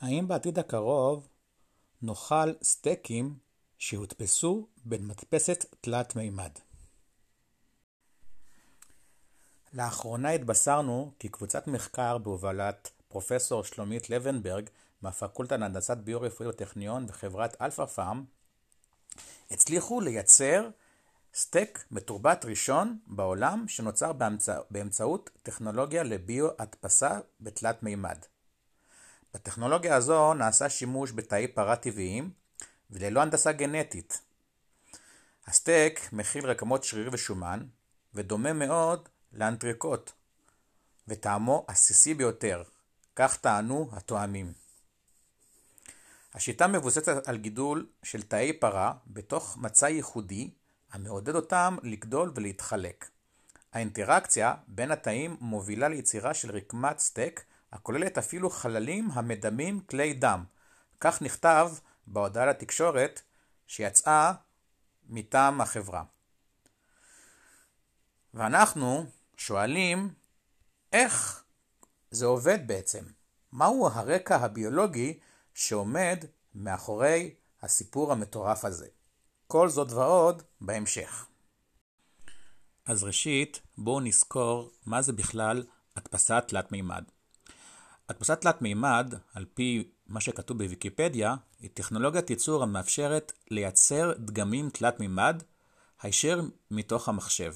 האם בעתיד הקרוב נאכל סטייקים שהודפסו במדפסת תלת מימד? לאחרונה התבשרנו כי קבוצת מחקר בהובלת פרופסור שלומית לבנברג מהפקולטה להנדסת ביו-רפואי בטכניון וחברת אלף פארמס הצליחו לייצר סטייק מתורבת ראשון בעולם שנוצר באמצע, באמצעות טכנולוגיה לביו-הדפסה בתלת מימד. בטכנולוגיה הזו נעשה שימוש בתאי פרה טבעיים וללא הנדסה גנטית. הסטייק מכיל רקמות שריר ושומן ודומה מאוד לאנטריקוט וטעמו עסיסי ביותר, כך טענו הטועמים. השיטה מבוססת על גידול של תאי פרה בתוך מצע ייחודי המעודד אותם לגדול ולהתחלק. האינטראקציה בין התאים מובילה ליצירה של רקמת סטייק הכוללת אפילו חללים המדמים כלי דם. כך נכתב בהודעה לתקשורת שיצאה מטעם החברה. ואנחנו שואלים איך זה עובד בעצם? מהו הרקע הביולוגי שעומד מאחורי הסיפור המטורף הזה? כל זאת ועוד בהמשך. אז ראשית, בואו נזכור מה זה בכלל הדפסה תלת מימד. הדפסה תלת מימד, על פי מה שכתוב בוויקיפדיה, היא טכנולוגיית ייצור המאפשרת לייצר דגמים תלת מימד הישר מתוך המחשב.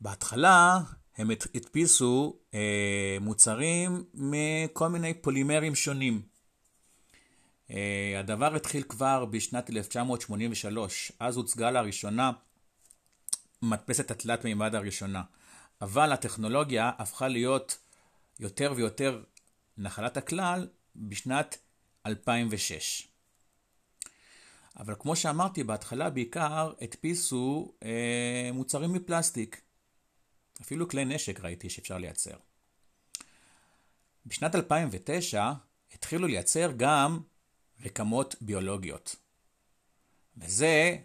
בהתחלה הם הדפיסו אה, מוצרים מכל מיני פולימרים שונים. אה, הדבר התחיל כבר בשנת 1983, אז הוצגה לראשונה מדפסת התלת מימד הראשונה. אבל הטכנולוגיה הפכה להיות יותר ויותר נחלת הכלל בשנת 2006. אבל כמו שאמרתי בהתחלה בעיקר הדפיסו אה, מוצרים מפלסטיק. אפילו כלי נשק ראיתי שאפשר לייצר. בשנת 2009 התחילו לייצר גם רקמות ביולוגיות. וזה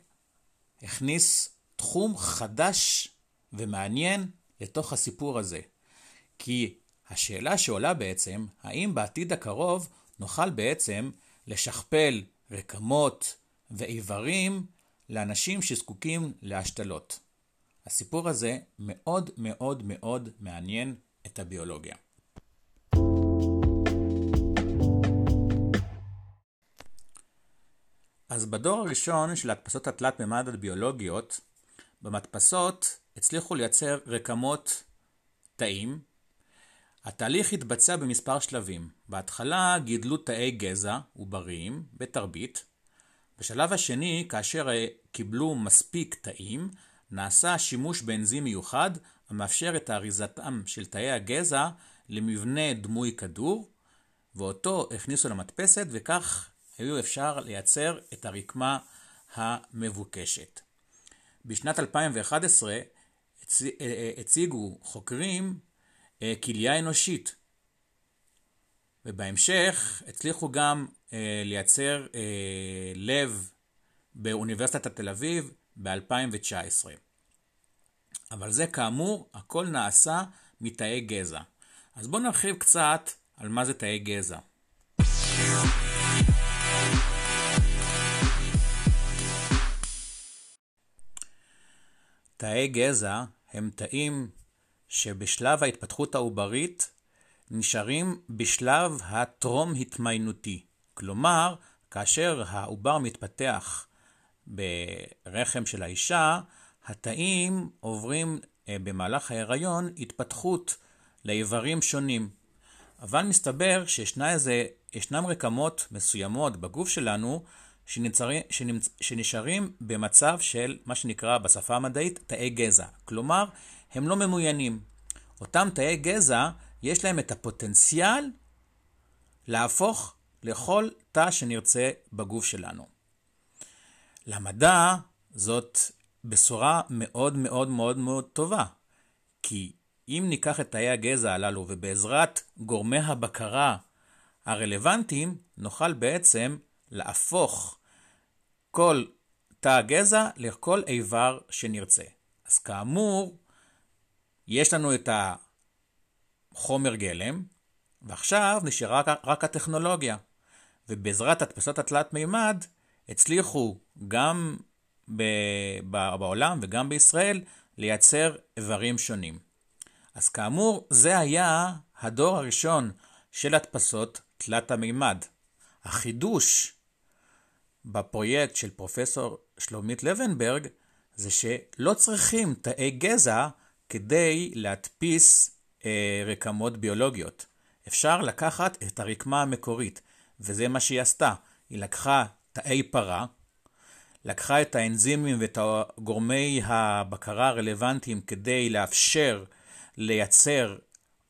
הכניס תחום חדש ומעניין לתוך הסיפור הזה. כי השאלה שעולה בעצם, האם בעתיד הקרוב נוכל בעצם לשכפל רקמות ואיברים לאנשים שזקוקים להשתלות. הסיפור הזה מאוד מאוד מאוד מעניין את הביולוגיה. אז בדור הראשון של ההדפסות התלת מימד הביולוגיות, במדפסות הצליחו לייצר רקמות תאים. התהליך התבצע במספר שלבים. בהתחלה גידלו תאי גזע עובריים בתרבית. בשלב השני, כאשר קיבלו מספיק תאים, נעשה שימוש באנזים מיוחד המאפשר את אריזתם של תאי הגזע למבנה דמוי כדור, ואותו הכניסו למדפסת וכך היו אפשר לייצר את הרקמה המבוקשת. בשנת 2011 אה, אה, הציגו חוקרים כליה אנושית, ובהמשך הצליחו גם לייצר לב באוניברסיטת תל אביב ב-2019. אבל זה כאמור, הכל נעשה מתאי גזע. אז בואו נרחיב קצת על מה זה תאי גזע. תאי גזע הם תאים שבשלב ההתפתחות העוברית נשארים בשלב הטרום-התמיינותי. כלומר, כאשר העובר מתפתח ברחם של האישה, התאים עוברים אה, במהלך ההיריון התפתחות לאיברים שונים. אבל מסתבר שישנם רקמות מסוימות בגוף שלנו שנשארים במצב של מה שנקרא בשפה המדעית תאי גזע. כלומר, הם לא ממוינים. אותם תאי גזע, יש להם את הפוטנציאל להפוך לכל תא שנרצה בגוף שלנו. למדע זאת בשורה מאוד מאוד מאוד מאוד טובה, כי אם ניקח את תאי הגזע הללו ובעזרת גורמי הבקרה הרלוונטיים, נוכל בעצם להפוך כל תא הגזע לכל איבר שנרצה. אז כאמור, יש לנו את החומר גלם, ועכשיו נשארה רק הטכנולוגיה. ובעזרת הדפסות התלת מימד הצליחו גם בעולם וגם בישראל לייצר איברים שונים. אז כאמור, זה היה הדור הראשון של הדפסות תלת המימד. החידוש בפרויקט של פרופסור שלומית לבנברג זה שלא צריכים תאי גזע כדי להדפיס אה, רקמות ביולוגיות. אפשר לקחת את הרקמה המקורית, וזה מה שהיא עשתה. היא לקחה תאי פרה, לקחה את האנזימים ואת גורמי הבקרה הרלוונטיים כדי לאפשר לייצר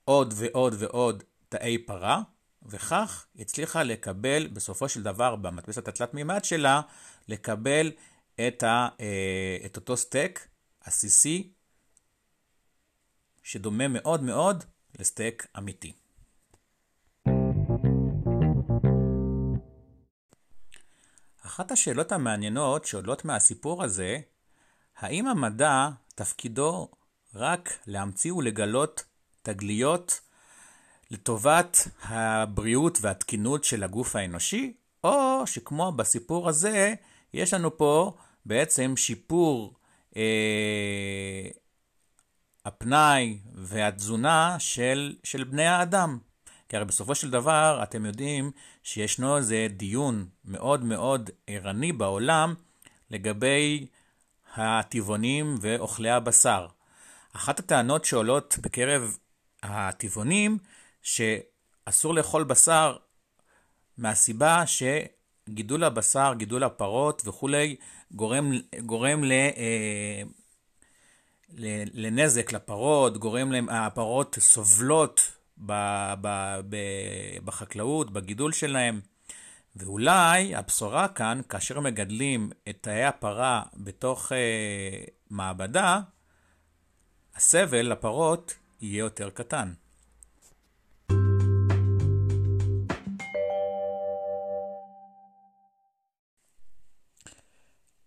עוד ועוד ועוד תאי פרה, וכך הצליחה לקבל בסופו של דבר במדפסת התלת מימד שלה, לקבל את, ה, אה, את אותו סטייק עסיסי שדומה מאוד מאוד לסטייק אמיתי. אחת השאלות המעניינות שעולות מהסיפור הזה, האם המדע תפקידו רק להמציא ולגלות תגליות לטובת הבריאות והתקינות של הגוף האנושי, או שכמו בסיפור הזה, יש לנו פה בעצם שיפור אה, הפנאי והתזונה של, של בני האדם. כי הרי בסופו של דבר אתם יודעים שישנו איזה דיון מאוד מאוד ערני בעולם לגבי הטבעונים ואוכלי הבשר. אחת הטענות שעולות בקרב הטבעונים שאסור לאכול בשר מהסיבה שגידול הבשר, גידול הפרות וכולי גורם, גורם ל, אה, לנזק לפרות, גורם להם, הפרות סובלות ב, ב, ב, בחקלאות, בגידול שלהם. ואולי הבשורה כאן, כאשר מגדלים את תאי הפרה בתוך אה, מעבדה, הסבל לפרות יהיה יותר קטן.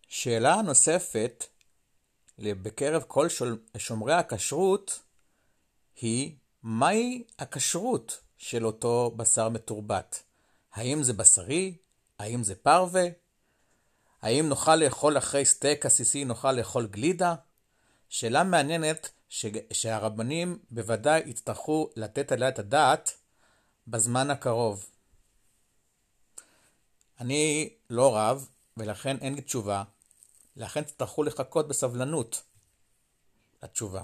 שאלה נוספת בקרב כל שומרי הכשרות היא מהי הכשרות של אותו בשר מתורבת? האם זה בשרי? האם זה פרווה? האם נוכל לאכול אחרי סטייק עסיסי, נוכל לאכול גלידה? שאלה מעניינת ש... שהרבנים בוודאי יצטרכו לתת עליה את הדעת בזמן הקרוב. אני לא רב, ולכן אין לי תשובה, לכן תצטרכו לחכות בסבלנות לתשובה.